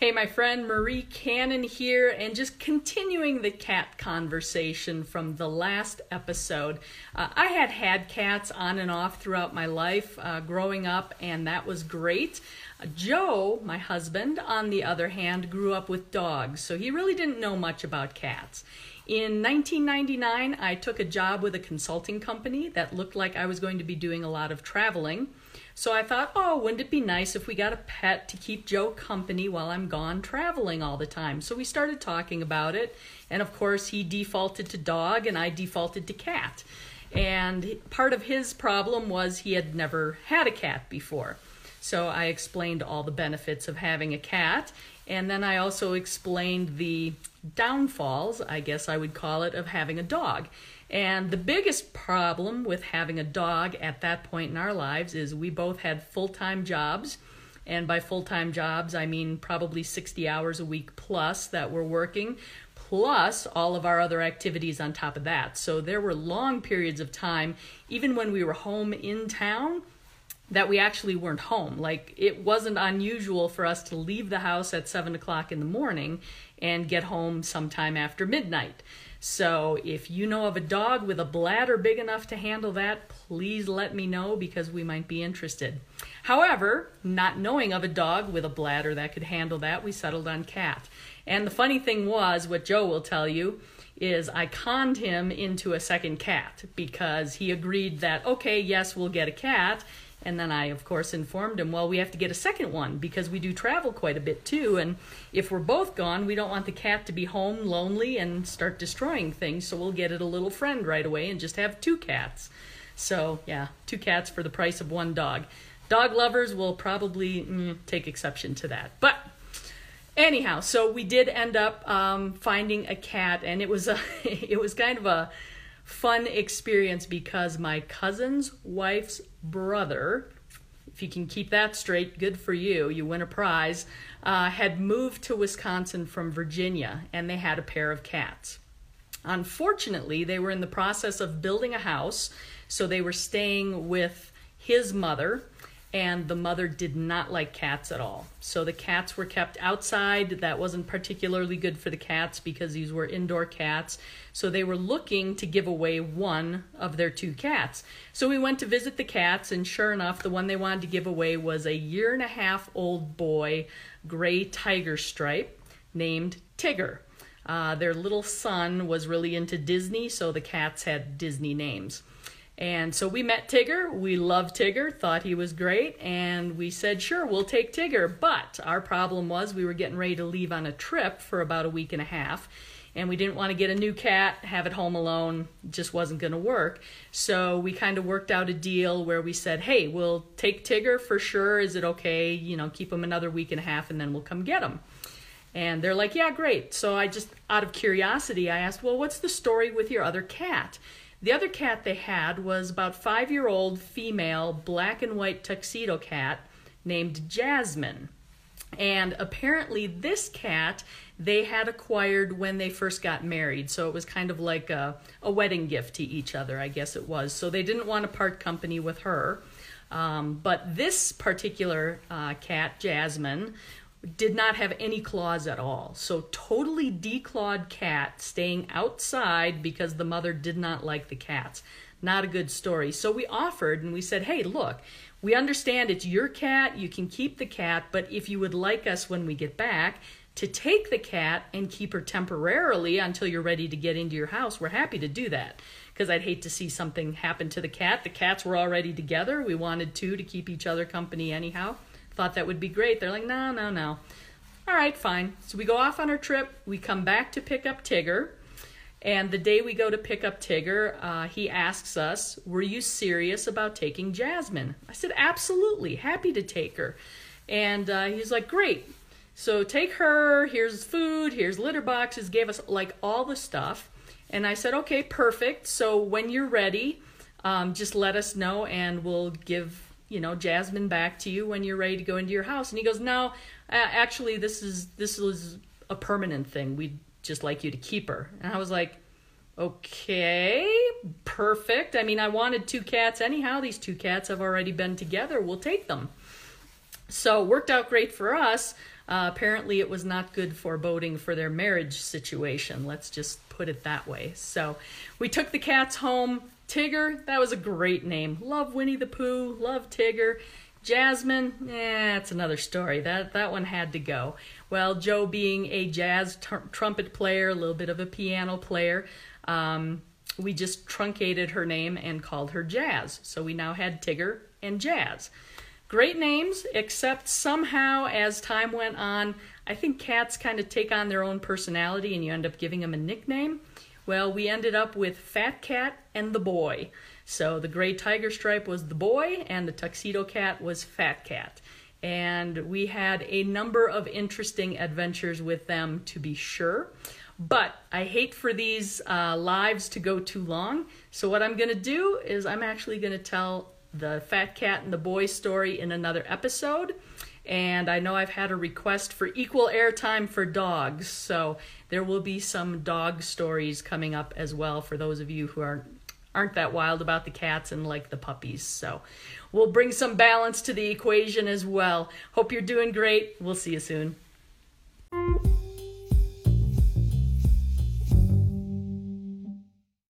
Hey, my friend Marie Cannon here, and just continuing the cat conversation from the last episode. Uh, I had had cats on and off throughout my life uh, growing up, and that was great. Uh, Joe, my husband, on the other hand, grew up with dogs, so he really didn't know much about cats. In 1999, I took a job with a consulting company that looked like I was going to be doing a lot of traveling. So I thought, oh, wouldn't it be nice if we got a pet to keep Joe company while I'm gone traveling all the time? So we started talking about it. And of course, he defaulted to dog and I defaulted to cat. And part of his problem was he had never had a cat before. So I explained all the benefits of having a cat. And then I also explained the downfalls, I guess I would call it, of having a dog. And the biggest problem with having a dog at that point in our lives is we both had full time jobs. And by full time jobs, I mean probably 60 hours a week plus that we're working, plus all of our other activities on top of that. So there were long periods of time, even when we were home in town, that we actually weren't home. Like it wasn't unusual for us to leave the house at 7 o'clock in the morning and get home sometime after midnight. So if you know of a dog with a bladder big enough to handle that, please let me know because we might be interested. However, not knowing of a dog with a bladder that could handle that, we settled on cat. And the funny thing was, what Joe will tell you, is I conned him into a second cat because he agreed that, okay, yes, we'll get a cat and then I, of course, informed him, well, we have to get a second one because we do travel quite a bit too. And if we're both gone, we don't want the cat to be home lonely and start destroying things. So we'll get it a little friend right away and just have two cats. So, yeah, two cats for the price of one dog. Dog lovers will probably mm, take exception to that. But anyhow, so we did end up um, finding a cat, and it was a, it was kind of a fun experience because my cousin's wife's brother, if you can keep that straight, good for you, you win a prize, uh, had moved to Wisconsin from Virginia and they had a pair of cats. Unfortunately, they were in the process of building a house, so they were staying with his mother and the mother did not like cats at all. So the cats were kept outside. That wasn't particularly good for the cats because these were indoor cats. So they were looking to give away one of their two cats. So we went to visit the cats, and sure enough, the one they wanted to give away was a year and a half old boy, gray tiger stripe, named Tigger. Uh, their little son was really into Disney, so the cats had Disney names. And so we met Tigger. We loved Tigger, thought he was great, and we said, sure, we'll take Tigger. But our problem was we were getting ready to leave on a trip for about a week and a half, and we didn't want to get a new cat, have it home alone. Just wasn't going to work. So we kind of worked out a deal where we said, hey, we'll take Tigger for sure. Is it okay? You know, keep him another week and a half, and then we'll come get him. And they're like, yeah, great. So I just, out of curiosity, I asked, well, what's the story with your other cat? The other cat they had was about five year old female black and white tuxedo cat named Jasmine. And apparently, this cat they had acquired when they first got married. So it was kind of like a, a wedding gift to each other, I guess it was. So they didn't want to part company with her. Um, but this particular uh, cat, Jasmine, did not have any claws at all. So, totally declawed cat staying outside because the mother did not like the cats. Not a good story. So, we offered and we said, hey, look, we understand it's your cat, you can keep the cat, but if you would like us when we get back to take the cat and keep her temporarily until you're ready to get into your house, we're happy to do that. Because I'd hate to see something happen to the cat. The cats were already together. We wanted two to keep each other company anyhow thought that would be great. They're like, no, no, no. All right, fine. So we go off on our trip. We come back to pick up Tigger. And the day we go to pick up Tigger, uh, he asks us, Were you serious about taking Jasmine? I said, Absolutely, happy to take her. And uh, he's like, Great. So take her, here's food, here's litter boxes, gave us like all the stuff. And I said, Okay, perfect. So when you're ready, um, just let us know and we'll give you know Jasmine back to you when you're ready to go into your house." And he goes, "No, actually, this is this is a permanent thing. We'd just like you to keep her." And I was like, "Okay, perfect. I mean, I wanted two cats anyhow. These two cats have already been together. We'll take them." So worked out great for us. Uh, apparently, it was not good foreboding for their marriage situation. Let's just put it that way. So we took the cats home. Tigger, that was a great name. Love Winnie the Pooh, love Tigger. Jasmine, eh, that's another story. That that one had to go. Well, Joe being a jazz tr- trumpet player, a little bit of a piano player, um, we just truncated her name and called her Jazz. So we now had Tigger and Jazz. Great names, except somehow as time went on, I think cats kind of take on their own personality and you end up giving them a nickname. Well, we ended up with Fat Cat and the Boy. So the gray tiger stripe was the boy, and the tuxedo cat was Fat Cat. And we had a number of interesting adventures with them, to be sure. But I hate for these uh, lives to go too long. So, what I'm going to do is I'm actually going to tell the fat cat and the boy story in another episode. And I know I've had a request for equal airtime for dogs, so there will be some dog stories coming up as well for those of you who aren't aren't that wild about the cats and like the puppies. So we'll bring some balance to the equation as well. Hope you're doing great. We'll see you soon.